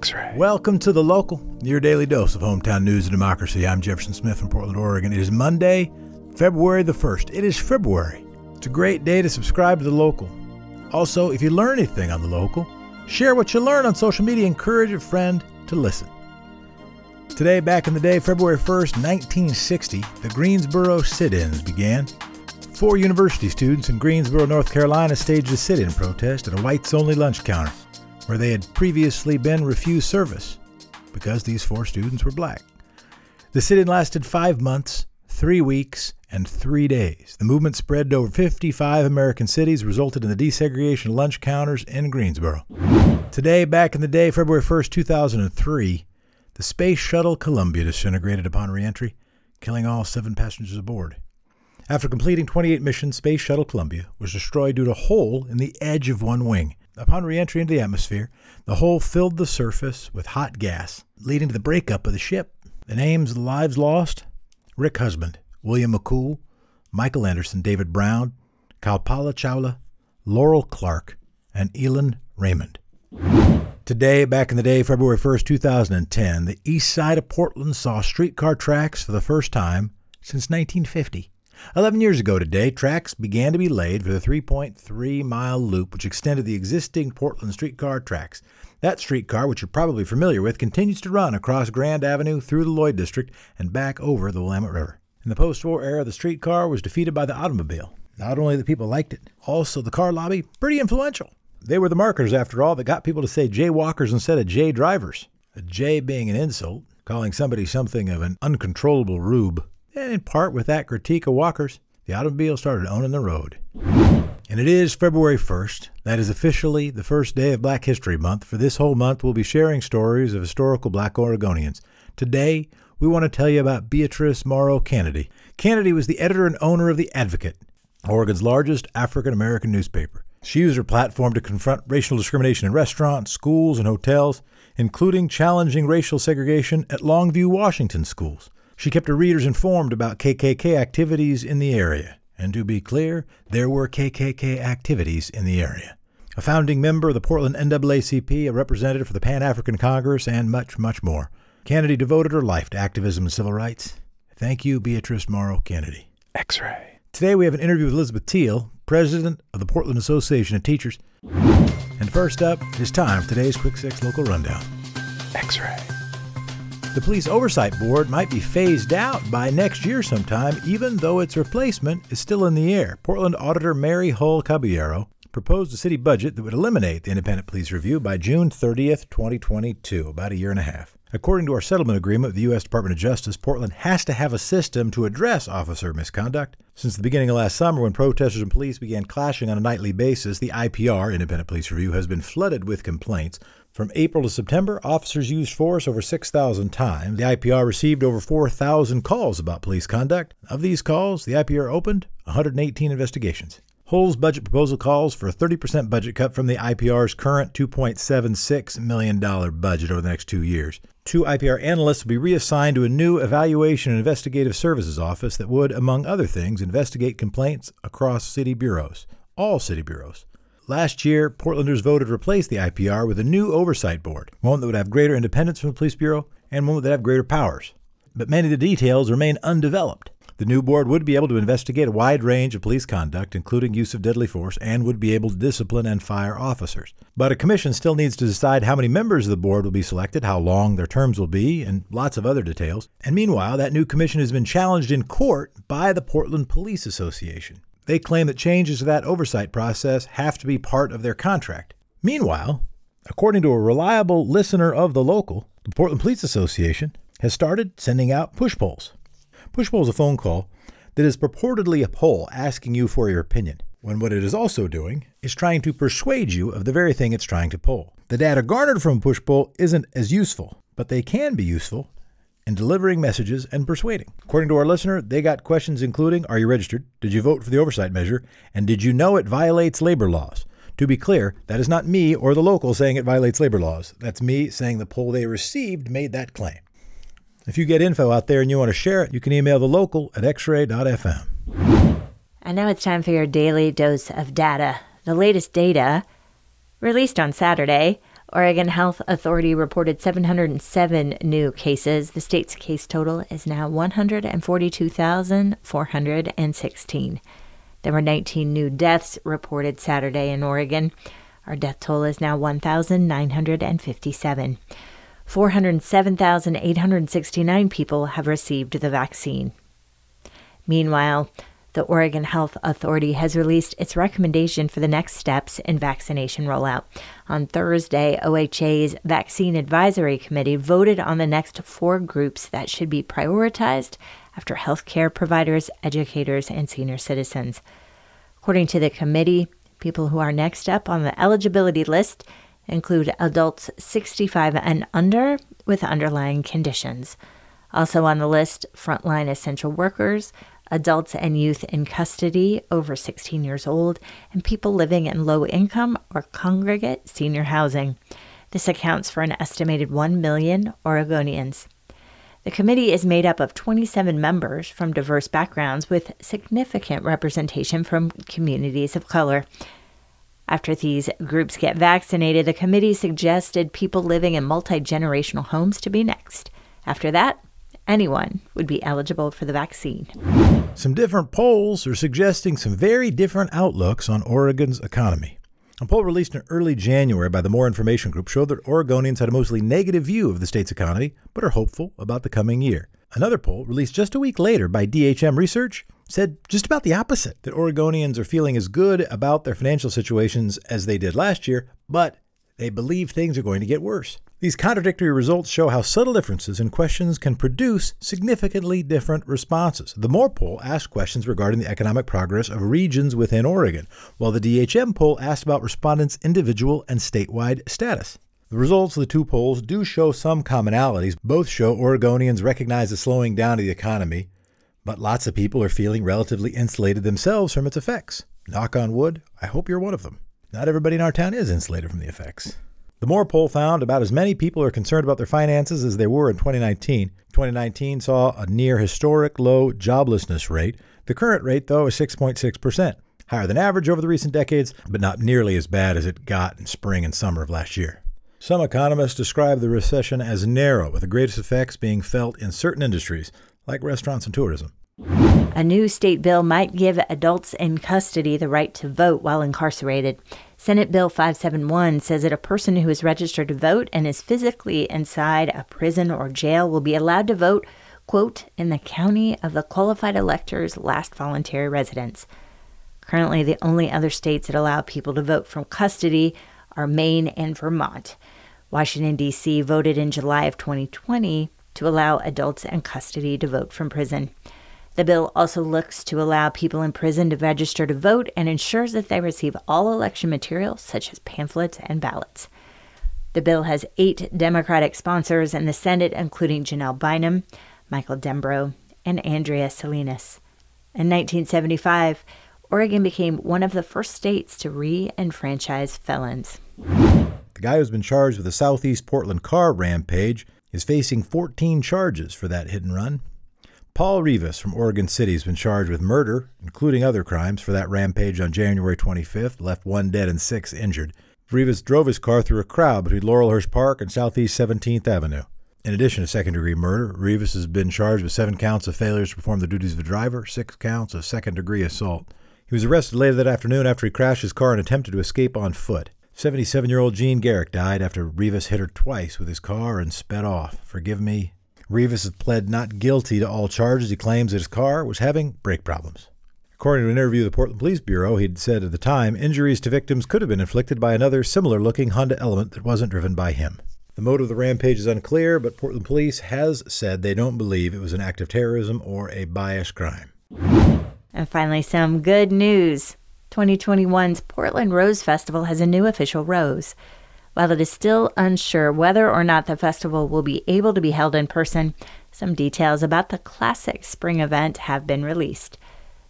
X-ray. Welcome to the local, your daily dose of hometown news and democracy. I'm Jefferson Smith from Portland, Oregon. It is Monday, February the 1st. It is February. It's a great day to subscribe to the local. Also, if you learn anything on the local, share what you learn on social media. Encourage a friend to listen. Today, back in the day, February 1st, 1960, the Greensboro sit ins began. Four university students in Greensboro, North Carolina staged a sit in protest at a whites only lunch counter where they had previously been refused service because these four students were black. The sit in lasted five months, three weeks, and three days. The movement spread to over 55 American cities, resulted in the desegregation of lunch counters in Greensboro. Today, back in the day, February 1st, 2003, the Space Shuttle Columbia disintegrated upon reentry, killing all seven passengers aboard. After completing 28 missions, Space Shuttle Columbia was destroyed due to a hole in the edge of one wing. Upon reentry into the atmosphere, the hole filled the surface with hot gas, leading to the breakup of the ship. The names of the lives lost Rick Husband, William McCool, Michael Anderson, David Brown, Kalpana Chawla, Laurel Clark, and Elin Raymond. Today, back in the day, February 1st, 2010, the east side of Portland saw streetcar tracks for the first time since 1950. Eleven years ago today, tracks began to be laid for the 3.3 mile loop which extended the existing Portland streetcar tracks. That streetcar, which you're probably familiar with, continues to run across Grand Avenue through the Lloyd District and back over the Willamette River. In the post war era, the streetcar was defeated by the automobile. Not only the people liked it, also the car lobby, pretty influential. They were the marketers, after all, that got people to say jaywalkers instead of jay drivers. A jay being an insult, calling somebody something of an uncontrollable rube. And in part with that critique of walkers, the automobile started owning the road. And it is February 1st. That is officially the first day of Black History Month. For this whole month, we'll be sharing stories of historical black Oregonians. Today, we want to tell you about Beatrice Morrow Kennedy. Kennedy was the editor and owner of The Advocate, Oregon's largest African American newspaper. She used her platform to confront racial discrimination in restaurants, schools, and hotels, including challenging racial segregation at Longview, Washington schools. She kept her readers informed about KKK activities in the area. And to be clear, there were KKK activities in the area. A founding member of the Portland NAACP, a representative for the Pan African Congress, and much, much more. Kennedy devoted her life to activism and civil rights. Thank you, Beatrice Morrow Kennedy. X ray. Today we have an interview with Elizabeth Thiel, president of the Portland Association of Teachers. And first up, it is time for today's Quick Six Local Rundown. X ray. The Police Oversight Board might be phased out by next year sometime, even though its replacement is still in the air. Portland Auditor Mary Hull Caballero proposed a city budget that would eliminate the independent police review by June 30th, 2022, about a year and a half. According to our settlement agreement with the U.S. Department of Justice, Portland has to have a system to address officer misconduct. Since the beginning of last summer, when protesters and police began clashing on a nightly basis, the IPR, Independent Police Review, has been flooded with complaints from April to September, officers used force over 6,000 times. The IPR received over 4,000 calls about police conduct. Of these calls, the IPR opened 118 investigations. Hull's budget proposal calls for a 30% budget cut from the IPR's current $2.76 million budget over the next two years. Two IPR analysts will be reassigned to a new Evaluation and Investigative Services office that would, among other things, investigate complaints across city bureaus, all city bureaus. Last year, Portlanders voted to replace the IPR with a new oversight board, one that would have greater independence from the police bureau and one that would have greater powers. But many of the details remain undeveloped. The new board would be able to investigate a wide range of police conduct, including use of deadly force, and would be able to discipline and fire officers. But a commission still needs to decide how many members of the board will be selected, how long their terms will be, and lots of other details. And meanwhile, that new commission has been challenged in court by the Portland Police Association. They claim that changes to that oversight process have to be part of their contract. Meanwhile, according to a reliable listener of the local, the Portland Police Association has started sending out push polls. Push poll is a phone call that is purportedly a poll asking you for your opinion, when what it is also doing is trying to persuade you of the very thing it's trying to poll. The data garnered from a push poll isn't as useful, but they can be useful in delivering messages and persuading. According to our listener, they got questions including Are you registered? Did you vote for the oversight measure? And did you know it violates labor laws? To be clear, that is not me or the local saying it violates labor laws. That's me saying the poll they received made that claim. If you get info out there and you want to share it, you can email the local at xray.fm. And now it's time for your daily dose of data. The latest data, released on Saturday, Oregon Health Authority reported 707 new cases. The state's case total is now 142,416. There were 19 new deaths reported Saturday in Oregon. Our death toll is now 1,957. 407,869 people have received the vaccine. Meanwhile, the Oregon Health Authority has released its recommendation for the next steps in vaccination rollout. On Thursday, OHA's Vaccine Advisory Committee voted on the next four groups that should be prioritized after healthcare providers, educators, and senior citizens. According to the committee, people who are next up on the eligibility list include adults 65 and under with underlying conditions. Also on the list, frontline essential workers, adults and youth in custody over 16 years old, and people living in low income or congregate senior housing. This accounts for an estimated 1 million Oregonians. The committee is made up of 27 members from diverse backgrounds with significant representation from communities of color. After these groups get vaccinated, the committee suggested people living in multi generational homes to be next. After that, anyone would be eligible for the vaccine. Some different polls are suggesting some very different outlooks on Oregon's economy. A poll released in early January by the More Information Group showed that Oregonians had a mostly negative view of the state's economy, but are hopeful about the coming year. Another poll, released just a week later by DHM Research, said just about the opposite that Oregonians are feeling as good about their financial situations as they did last year, but they believe things are going to get worse. These contradictory results show how subtle differences in questions can produce significantly different responses. The More poll asked questions regarding the economic progress of regions within Oregon, while the DHM poll asked about respondents' individual and statewide status. The results of the two polls do show some commonalities. Both show Oregonians recognize the slowing down of the economy, but lots of people are feeling relatively insulated themselves from its effects. Knock on wood, I hope you're one of them. Not everybody in our town is insulated from the effects. The More poll found about as many people are concerned about their finances as they were in 2019. 2019 saw a near historic low joblessness rate. The current rate, though, is 6.6%, higher than average over the recent decades, but not nearly as bad as it got in spring and summer of last year. Some economists describe the recession as narrow, with the greatest effects being felt in certain industries, like restaurants and tourism. A new state bill might give adults in custody the right to vote while incarcerated. Senate Bill 571 says that a person who is registered to vote and is physically inside a prison or jail will be allowed to vote, quote, in the county of the qualified elector's last voluntary residence. Currently, the only other states that allow people to vote from custody are Maine and Vermont. Washington, D.C. voted in July of 2020 to allow adults in custody to vote from prison. The bill also looks to allow people in prison to register to vote and ensures that they receive all election materials, such as pamphlets and ballots. The bill has eight Democratic sponsors in the Senate, including Janelle Bynum, Michael Dembrow, and Andrea Salinas. In 1975, Oregon became one of the first states to re enfranchise felons. The guy who's been charged with the Southeast Portland car rampage is facing 14 charges for that hit and run. Paul Rivas from Oregon City has been charged with murder, including other crimes, for that rampage on January 25th, left one dead and six injured. Rivas drove his car through a crowd between Laurelhurst Park and Southeast 17th Avenue. In addition to second degree murder, Rivas has been charged with seven counts of failures to perform the duties of a driver, six counts of second degree assault. He was arrested later that afternoon after he crashed his car and attempted to escape on foot. 77 year old Jean Garrick died after Rivas hit her twice with his car and sped off. Forgive me, Rivas has pled not guilty to all charges. He claims that his car was having brake problems. According to an interview with the Portland Police Bureau, he'd said at the time injuries to victims could have been inflicted by another similar looking Honda Element that wasn't driven by him. The motive of the rampage is unclear, but Portland Police has said they don't believe it was an act of terrorism or a biased crime. And finally, some good news. 2021's Portland Rose Festival has a new official rose. While it is still unsure whether or not the festival will be able to be held in person, some details about the classic spring event have been released.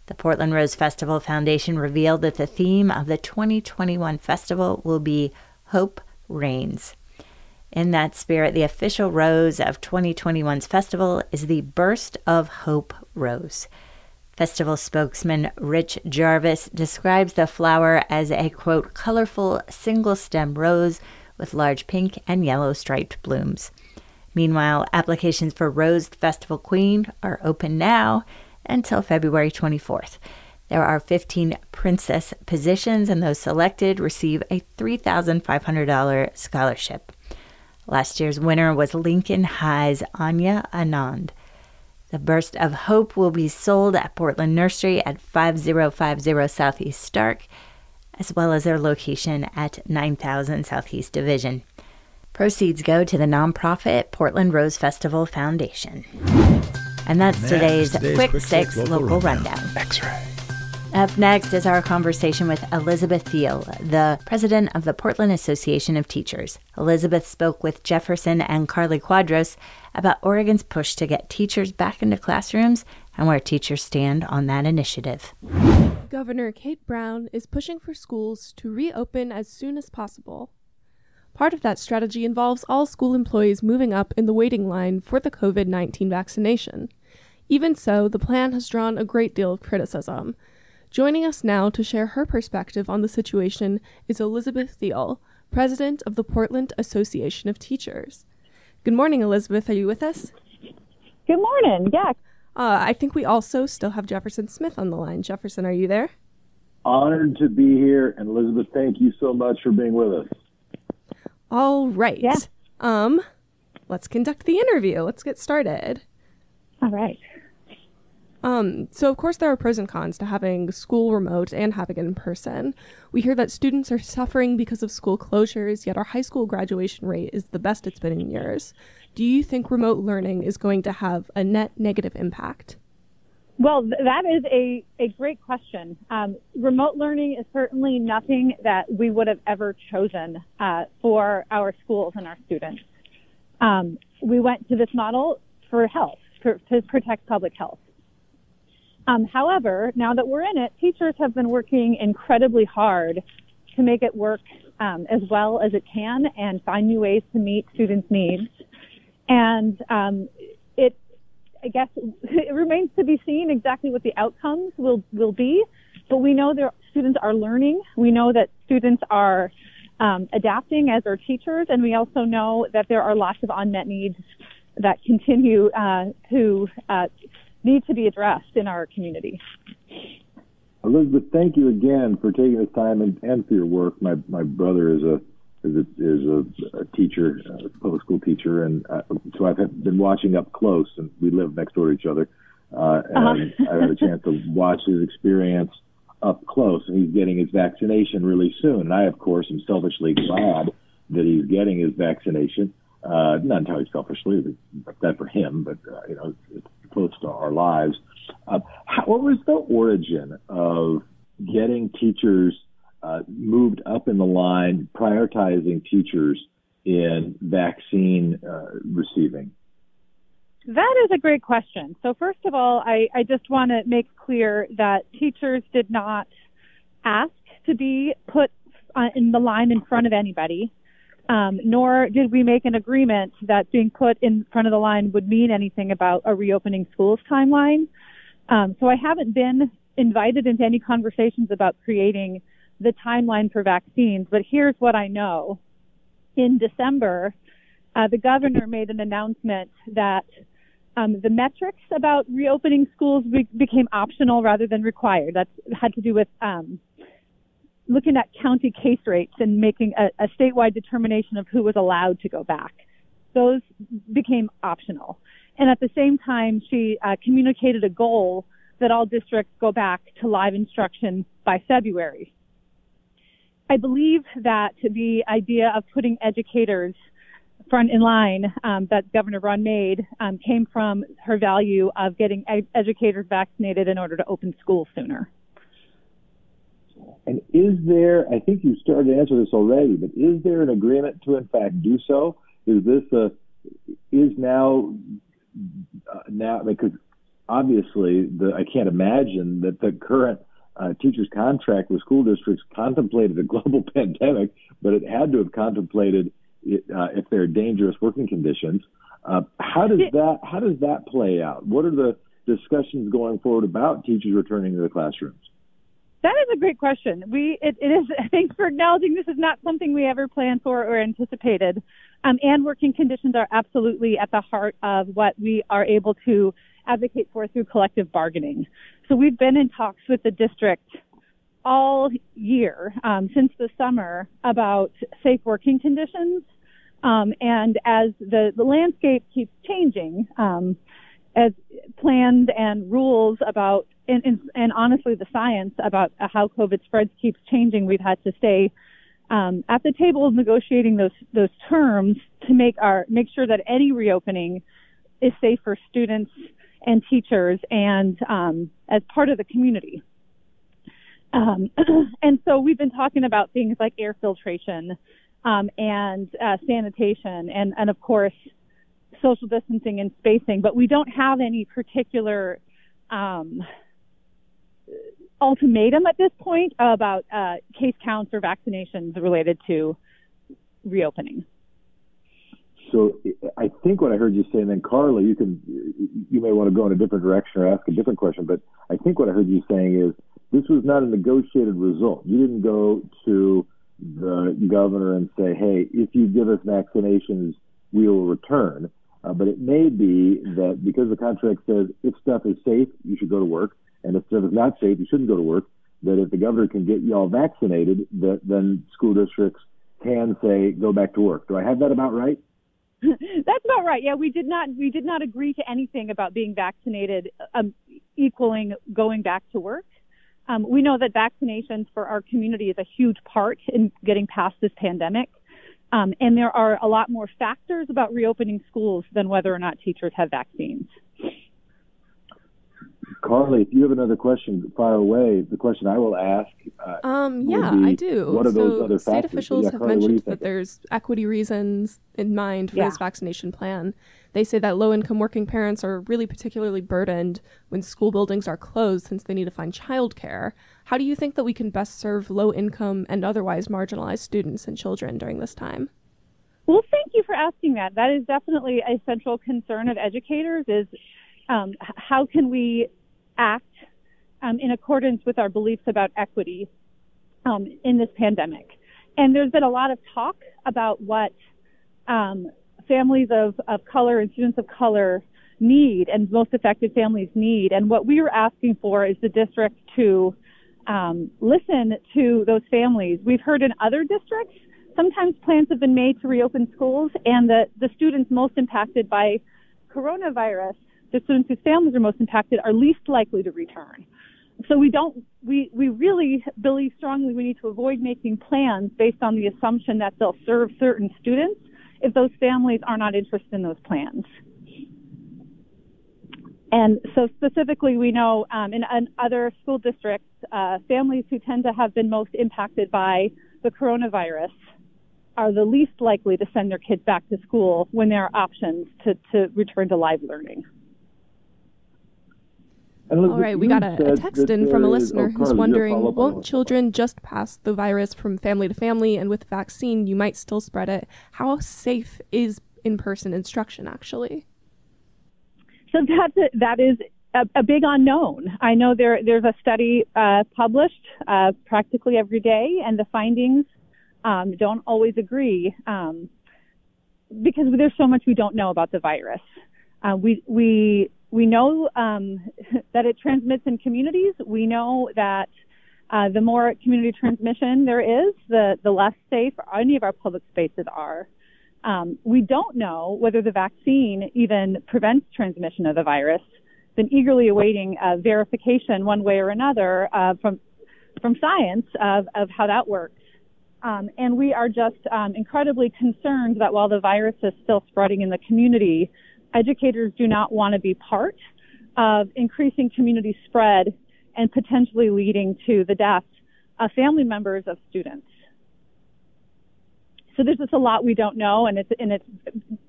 The Portland Rose Festival Foundation revealed that the theme of the 2021 festival will be Hope Reigns. In that spirit, the official rose of 2021's festival is the Burst of Hope Rose. Festival spokesman Rich Jarvis describes the flower as a quote, colorful single stem rose with large pink and yellow striped blooms. Meanwhile, applications for Rose Festival Queen are open now until February 24th. There are 15 princess positions, and those selected receive a $3,500 scholarship. Last year's winner was Lincoln High's Anya Anand. The Burst of Hope will be sold at Portland Nursery at 5050 Southeast Stark, as well as their location at 9000 Southeast Division. Proceeds go to the nonprofit Portland Rose Festival Foundation. And that's Next, today's, today's Quick, Quick Six, Six local, local rundown. rundown. X-ray. Up next is our conversation with Elizabeth Thiel, the president of the Portland Association of Teachers. Elizabeth spoke with Jefferson and Carly Quadros about Oregon's push to get teachers back into classrooms and where teachers stand on that initiative. Governor Kate Brown is pushing for schools to reopen as soon as possible. Part of that strategy involves all school employees moving up in the waiting line for the COVID 19 vaccination. Even so, the plan has drawn a great deal of criticism. Joining us now to share her perspective on the situation is Elizabeth Thiel, president of the Portland Association of Teachers. Good morning, Elizabeth. Are you with us? Good morning. Yeah. Uh, I think we also still have Jefferson Smith on the line. Jefferson, are you there? Honored to be here, and Elizabeth, thank you so much for being with us. All right. Yeah. Um, let's conduct the interview. Let's get started. All right. Um, so of course there are pros and cons to having school remote and having it in person. We hear that students are suffering because of school closures, yet our high school graduation rate is the best it's been in years. Do you think remote learning is going to have a net negative impact? Well, th- that is a, a great question. Um, remote learning is certainly nothing that we would have ever chosen uh, for our schools and our students. Um, we went to this model for health, to protect public health. Um, however, now that we're in it, teachers have been working incredibly hard to make it work um, as well as it can and find new ways to meet students' needs. And um, it, I guess, it remains to be seen exactly what the outcomes will will be. But we know that students are learning. We know that students are um, adapting as our teachers, and we also know that there are lots of unmet needs that continue uh, to uh, need to be addressed in our community. Elizabeth, thank you again for taking this time and, and for your work. My my brother is a is a, is a, a teacher, a public school teacher, and uh, so I've been watching up close, and we live next door to each other. Uh, and Uh-huh. I had a chance to watch his experience up close, and he's getting his vaccination really soon. And I, of course, am selfishly glad that he's getting his vaccination. Uh, not entirely selfishly, but that for him, but uh, you know, it's, it's close to our lives. Uh, how, what was the origin of getting teachers uh, moved up in the line, prioritizing teachers in vaccine uh, receiving? That is a great question. So first of all, I, I just want to make clear that teachers did not ask to be put uh, in the line in front of anybody, um, nor did we make an agreement that being put in front of the line would mean anything about a reopening schools timeline. Um, so I haven't been invited into any conversations about creating the timeline for vaccines, but here's what I know. In December, uh, the governor made an announcement that um, the metrics about reopening schools be- became optional rather than required. That had to do with um, looking at county case rates and making a, a statewide determination of who was allowed to go back. Those became optional. And at the same time, she uh, communicated a goal that all districts go back to live instruction by February. I believe that the idea of putting educators front in line um, that Governor Brown made um, came from her value of getting ed- educators vaccinated in order to open school sooner. And is there, I think you started to answer this already, but is there an agreement to in fact do so? Is this a, is now, uh, now, because obviously the, I can't imagine that the current uh, teacher's contract with school districts contemplated a global pandemic, but it had to have contemplated it, uh, if there are dangerous working conditions. Uh, how does that, how does that play out? What are the discussions going forward about teachers returning to the classrooms? That is a great question. We it, it is. Thanks for acknowledging this is not something we ever planned for or anticipated. Um, and working conditions are absolutely at the heart of what we are able to advocate for through collective bargaining. So we've been in talks with the district all year um, since the summer about safe working conditions. Um, and as the, the landscape keeps changing, um, as plans and rules about, and, and, and, honestly, the science about how COVID spreads keeps changing, we've had to stay um, at the table negotiating those those terms to make our make sure that any reopening is safe for students and teachers and um, as part of the community. Um, and so we've been talking about things like air filtration um, and uh, sanitation and, and of course social distancing and spacing, but we don't have any particular um, ultimatum at this point about uh, case counts or vaccinations related to reopening. So I think what I heard you say, and then Carly, you can you may want to go in a different direction or ask a different question, but I think what I heard you saying is this was not a negotiated result. You didn't go to the governor and say, "Hey, if you give us vaccinations, we will return." Uh, but it may be that because the contract says if stuff is safe, you should go to work, and if is not safe, you shouldn't go to work. That if the governor can get you all vaccinated, that then school districts can say go back to work. Do I have that about right? That's about right. Yeah, we did not we did not agree to anything about being vaccinated um, equaling going back to work. Um, we know that vaccinations for our community is a huge part in getting past this pandemic. Um, and there are a lot more factors about reopening schools than whether or not teachers have vaccines. Carly, if you have another question, fire away. The question I will ask. Uh, um, yeah, I do. What are so those other state factors? officials yeah, have Carly, mentioned that there's equity reasons in mind for yeah. this vaccination plan. They say that low income working parents are really particularly burdened when school buildings are closed since they need to find childcare. How do you think that we can best serve low income and otherwise marginalized students and children during this time? Well, thank you for asking that. That is definitely a central concern of educators is um, how can we act um, in accordance with our beliefs about equity um, in this pandemic. And there's been a lot of talk about what um, families of, of color and students of color need and most affected families need. And what we are asking for is the district to um, listen to those families. We've heard in other districts, sometimes plans have been made to reopen schools, and the, the students most impacted by coronavirus the students whose families are most impacted are least likely to return. So we don't, we, we really believe strongly we need to avoid making plans based on the assumption that they'll serve certain students if those families are not interested in those plans. And so specifically, we know um, in, in, other school districts, uh, families who tend to have been most impacted by the coronavirus are the least likely to send their kids back to school when there are options to, to return to live learning. All right, we got a, a text in from a listener who's wondering won't children just pass the virus from family to family and with vaccine you might still spread it? How safe is in person instruction actually? So that's a, that is a, a, big unknown. I know there there's a study uh, published uh, practically every day, and the findings um, don't always agree um, because there's so much we don't know about the virus. Uh, we we we know um, that it transmits in communities. We know that uh, the more community transmission there is, the, the less safe any of our public spaces are. Um, we don't know whether the vaccine even prevents transmission of the virus. Been eagerly awaiting uh, verification one way or another uh, from from science of, of how that works. Um, and we are just um, incredibly concerned that while the virus is still spreading in the community, educators do not want to be part of increasing community spread and potentially leading to the death of family members of students. So there's just a lot we don't know, and it's and it's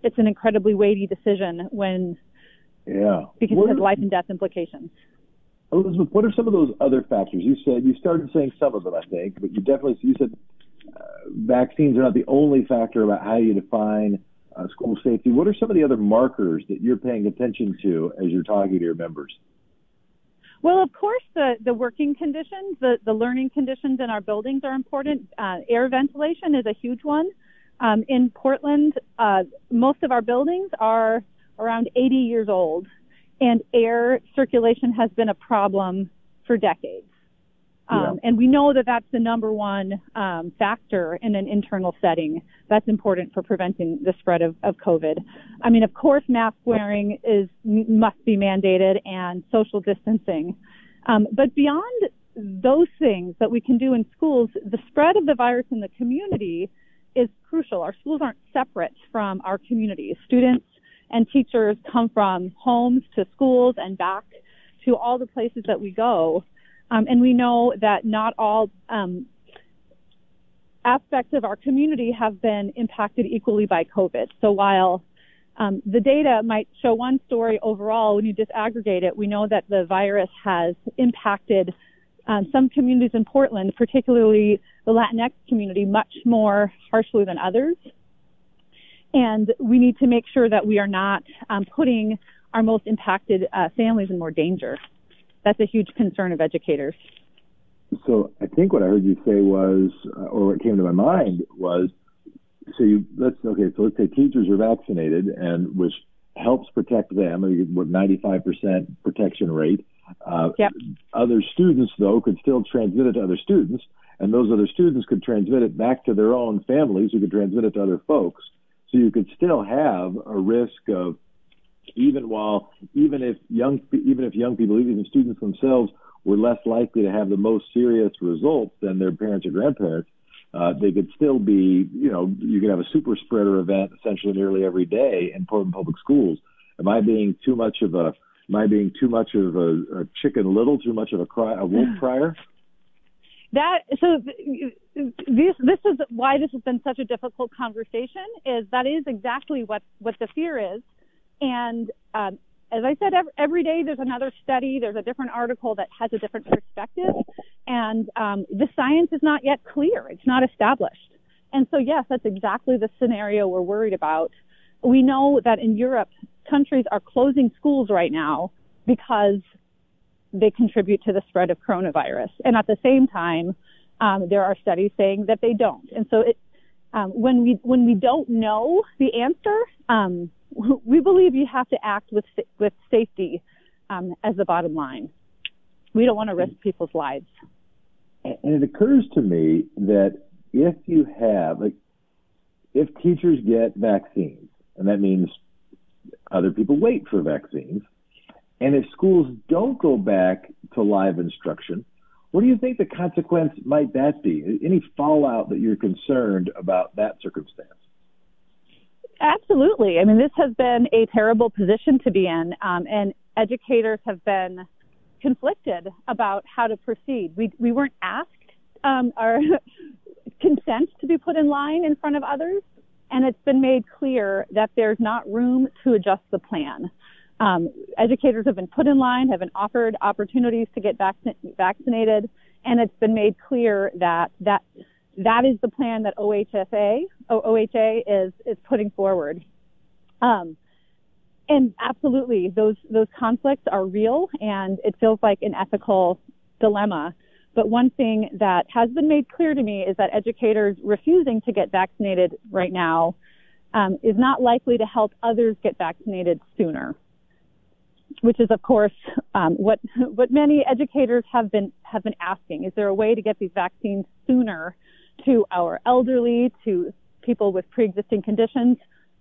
it's an incredibly weighty decision when yeah because what it has life and death implications. Elizabeth, what are some of those other factors? You said you started saying some of them, I think, but you definitely you said uh, vaccines are not the only factor about how you define uh, school safety. What are some of the other markers that you're paying attention to as you're talking to your members? Well, of course, the, the working conditions, the, the learning conditions in our buildings are important. Uh, air ventilation is a huge one. Um, in Portland, uh, most of our buildings are around 80 years old, and air circulation has been a problem for decades. Um, And we know that that's the number one um, factor in an internal setting that's important for preventing the spread of, of COVID. I mean, of course, mask wearing is must be mandated and social distancing. Um, but beyond those things that we can do in schools, the spread of the virus in the community is crucial. Our schools aren't separate from our community. Students and teachers come from homes to schools and back to all the places that we go. Um, and we know that not all um, aspects of our community have been impacted equally by COVID. So while um, the data might show one story overall, when you disaggregate it, we know that the virus has impacted um, some communities in Portland, particularly the Latinx community, much more harshly than others. And we need to make sure that we are not um, putting our most impacted uh, families in more danger. That's a huge concern of educators. So I think what I heard you say was, uh, or what came to my mind was, so you let's okay, so let's say teachers are vaccinated, and which helps protect them. What 95% protection rate. Uh, yep. Other students though could still transmit it to other students, and those other students could transmit it back to their own families, who could transmit it to other folks. So you could still have a risk of even while even if young even if young people even students themselves were less likely to have the most serious results than their parents or grandparents uh, they could still be you know you could have a super spreader event essentially nearly every day in Portland public schools. Am i being too much of a am i being too much of a, a chicken little too much of a cry a wolf crier? That so this this is why this has been such a difficult conversation is that is exactly what what the fear is. And um, as I said, every, every day there's another study, there's a different article that has a different perspective, and um, the science is not yet clear. It's not established. And so, yes, that's exactly the scenario we're worried about. We know that in Europe, countries are closing schools right now because they contribute to the spread of coronavirus. And at the same time, um, there are studies saying that they don't. And so, it, um, when we when we don't know the answer, um, we believe you have to act with with safety um, as the bottom line. We don't want to risk people's lives. And it occurs to me that if you have, like, if teachers get vaccines, and that means other people wait for vaccines, and if schools don't go back to live instruction, what do you think the consequence might that be? Any fallout that you're concerned about that circumstance? Absolutely. I mean, this has been a terrible position to be in, um, and educators have been conflicted about how to proceed. We we weren't asked um, our consent to be put in line in front of others, and it's been made clear that there's not room to adjust the plan. Um, educators have been put in line, have been offered opportunities to get vac- vaccinated, and it's been made clear that that that is the plan that OHSA, OHA is, is putting forward. Um, and absolutely, those, those conflicts are real and it feels like an ethical dilemma. But one thing that has been made clear to me is that educators refusing to get vaccinated right now um, is not likely to help others get vaccinated sooner, which is, of course, um, what what many educators have been have been asking. Is there a way to get these vaccines sooner to our elderly, to people with pre-existing conditions,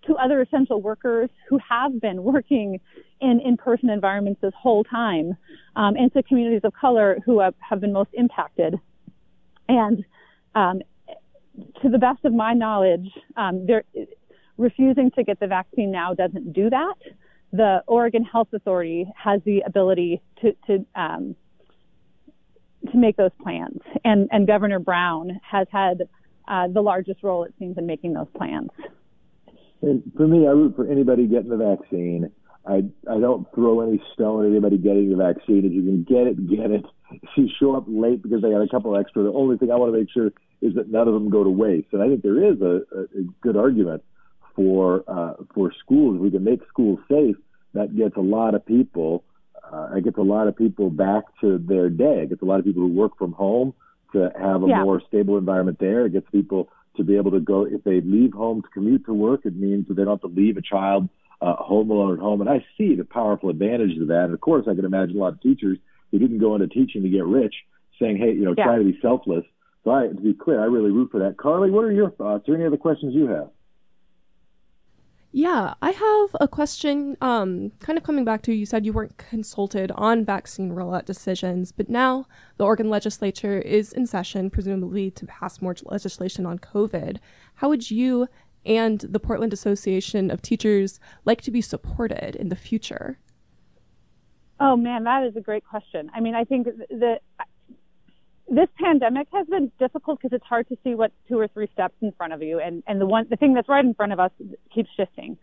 to other essential workers who have been working in in-person environments this whole time, um, and to communities of color who have, have been most impacted. And um, to the best of my knowledge, um, refusing to get the vaccine now doesn't do that. The Oregon Health Authority has the ability to, to um, to make those plans. And, and Governor Brown has had uh, the largest role, it seems, in making those plans. And for me, I root for anybody getting the vaccine. I I don't throw any stone at anybody getting the vaccine. If you can get it, get it. If you show up late because they got a couple extra, the only thing I want to make sure is that none of them go to waste. And I think there is a, a good argument for uh, for schools. We can make schools safe. That gets a lot of people uh, it gets a lot of people back to their day. It gets a lot of people who work from home to have a Yeah. more stable environment there. It gets people to be able to go if they leave home to commute to work. It means that they don't have to leave a child uh, home alone at home. And I see the powerful advantages of that. And of course, I can imagine a lot of teachers who didn't go into teaching to get rich saying, "Hey, you know, Yeah. try to be selfless." So I, to be clear, I really root for that. Carly, what are your thoughts? Or any other questions you have? Yeah, I have a question. Um, kind of coming back to you said you weren't consulted on vaccine rollout decisions, but now the Oregon legislature is in session, presumably to pass more legislation on COVID. How would you and the Portland Association of Teachers like to be supported in the future? Oh man, that is a great question. I mean, I think that this pandemic has been difficult because it's hard to see what's two or three steps in front of you, and and the one the thing that's right in front of us keeps shifting.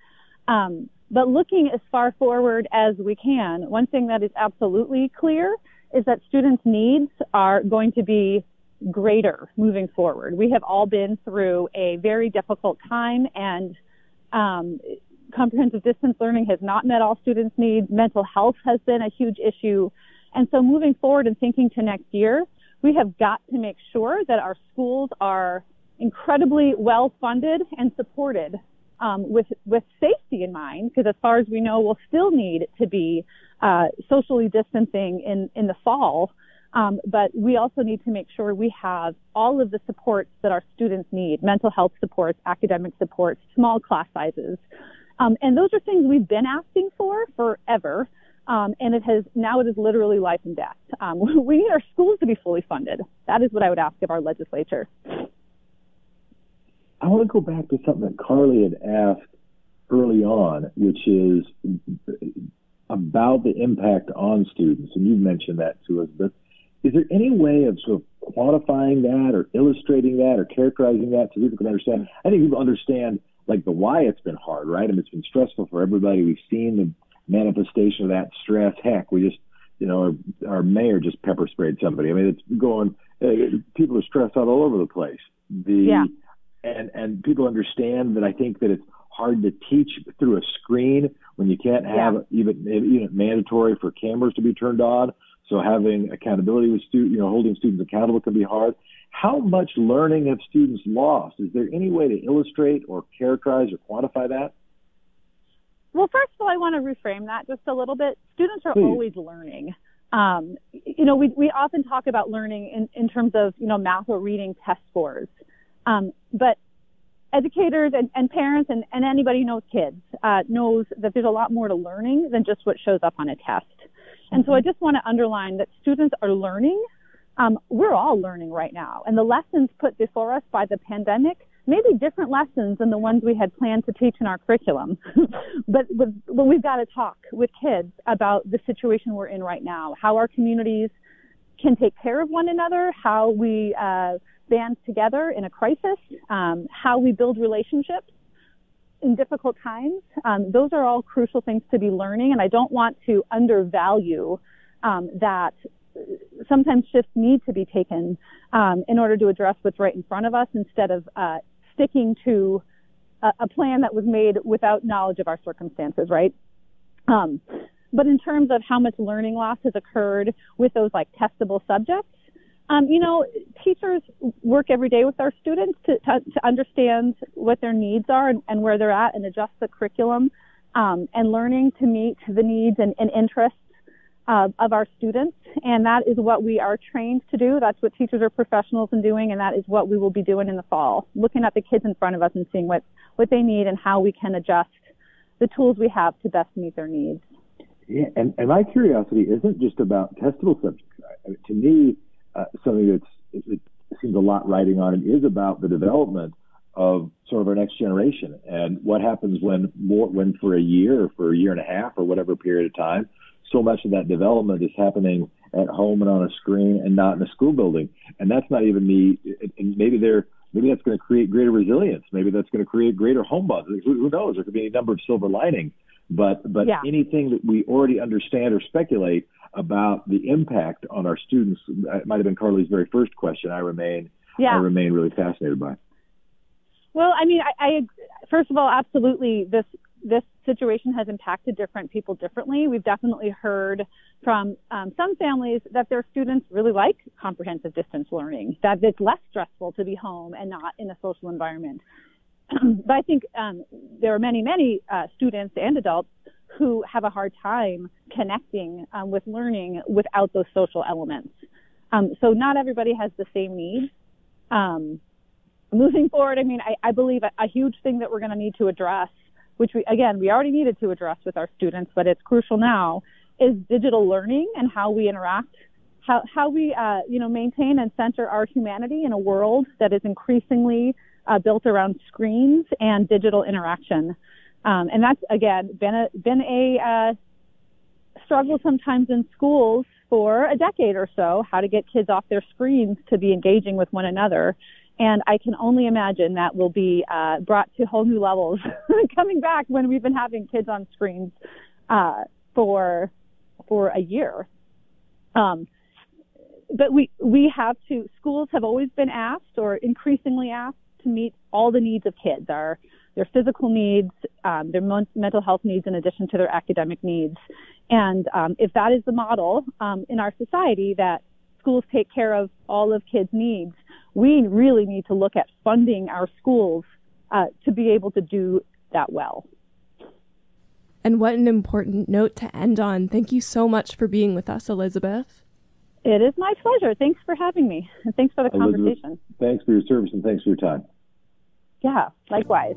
Um, but looking as far forward as we can, one thing that is absolutely clear is that students' needs are going to be greater moving forward. We have all been through a very difficult time, and um, comprehensive distance learning has not met all students' needs. Mental health has been a huge issue. And so moving forward and thinking to next year, we have got to make sure that our schools are incredibly well funded and supported um, with with safety in mind, because as far as we know, we'll still need to be uh, socially distancing in in the fall. Um, but we also need to make sure we have all of the supports that our students need: mental health supports, academic supports, small class sizes, um, and those are things we've been asking for forever. Um, and it has now it is literally life and death. Um, we need our schools to be fully funded. That is what I would ask of our legislature. I want to go back to something that Carly had asked early on, which is about the impact on students. And you've mentioned that to us, but is there any way of sort of quantifying that or illustrating that or characterizing that so people can understand? I think people understand like the why it's been hard, right? I mean, it's been stressful for everybody. We've seen the manifestation of that stress. Heck, we just, you know, our, our mayor just pepper sprayed somebody. I mean, it's going, uh, people are stressed out all over the place. The, Yeah. and, and people understand that I think that it's hard to teach through a screen when you can't have Yeah. even, even mandatory for cameras to be turned on. So having accountability with students, you know, holding students accountable can be hard. How much learning have students lost? Is there any way to illustrate or characterize or quantify that? Well, first of all, I want to reframe that just a little bit. Students are Please. always learning. Um, you know, we, we often talk about learning in, in terms of, you know, math or reading test scores. Um, but educators and, and parents and, and anybody who knows kids uh, knows that there's a lot more to learning than just what shows up on a test. And so I just want to underline that students are learning. Um, we're all learning right now. And the lessons put before us by the pandemic may be different lessons than the ones we had planned to teach in our curriculum. but with, but we've got to talk with kids about the situation we're in right now, how our communities can take care of one another, how we uh, band together in a crisis, um, how we build relationships in difficult times. Um, those are all crucial things to be learning, and I don't want to undervalue um, that. Sometimes shifts need to be taken um, in order to address what's right in front of us instead of uh, sticking to a, a plan that was made without knowledge of our circumstances, right? Um, but in terms of how much learning loss has occurred with those like testable subjects, um, you know, teachers work every day with our students to, to, to understand what their needs are and, and, where they're at and adjust the curriculum um, and learning to meet the needs and, and interests uh, of our students. And that is what we are trained to do. That's what teachers are professionals in doing. And that is what we will be doing in the fall, looking at the kids in front of us and seeing what, what they need and how we can adjust the tools we have to best meet their needs. Yeah, and, and my curiosity isn't just about testable subjects. I mean, to me, uh, something that's it, it seems a lot writing on it is about the development of sort of our next generation and what happens when more when for a year or for a year and a half or whatever period of time, so much of that development is happening at home and on a screen and not in a school building. And that's not even me. and maybe they're maybe that's going to create greater resilience. Maybe that's going to create greater home bonds. Who, knows? There could be a number of silver linings. But but yeah. anything that we already understand or speculate about the impact on our students, it might have been Carly's very first question. I remain yeah. I remain really fascinated by. Well, I mean, I, I first of all, absolutely this this situation has impacted different people differently. We've definitely heard from um, some families that their students really like comprehensive distance learning, that it's less stressful to be home and not in a social environment. but I think um, there are many, many uh, students and adults who have a hard time connecting um, with learning without those social elements. Um, so not everybody has the same needs. Um, moving forward, I mean, I, I believe a, a huge thing that we're going to need to address, which we, again, we already needed to address with our students, but it's crucial now, is digital learning and how we interact, how, how we, uh, you know, maintain and center our humanity in a world that is increasingly uh, built around screens and digital interaction. Um, and that's again been a been a uh, struggle sometimes in schools for a decade or so, how to get kids off their screens to be engaging with one another. And I can only imagine that will be uh, brought to whole new levels coming back when we've been having kids on screens uh, for for a year. Um, but we we have to. Schools have always been asked, or increasingly asked, to meet all the needs of kids. Our their physical needs, um, their mental health needs, in addition to their academic needs. And um, if that is the model um, in our society that schools take care of all of kids' needs, we really need to look at funding our schools uh, to be able to do that well. And what an important note to end on. Thank you so much for being with us, Elizabeth. It is my pleasure. Thanks for having me. And thanks for the Elizabeth, conversation. Thanks for your service and thanks for your time. Yeah, likewise.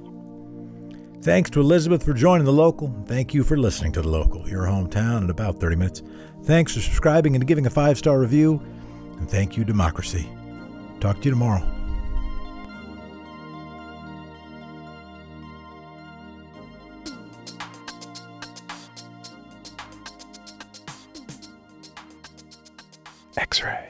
Thanks to Elizabeth for joining the local. Thank you for listening to the local, your hometown, in about 30 minutes. Thanks for subscribing and giving a five star review. And thank you, Democracy. Talk to you tomorrow. X ray.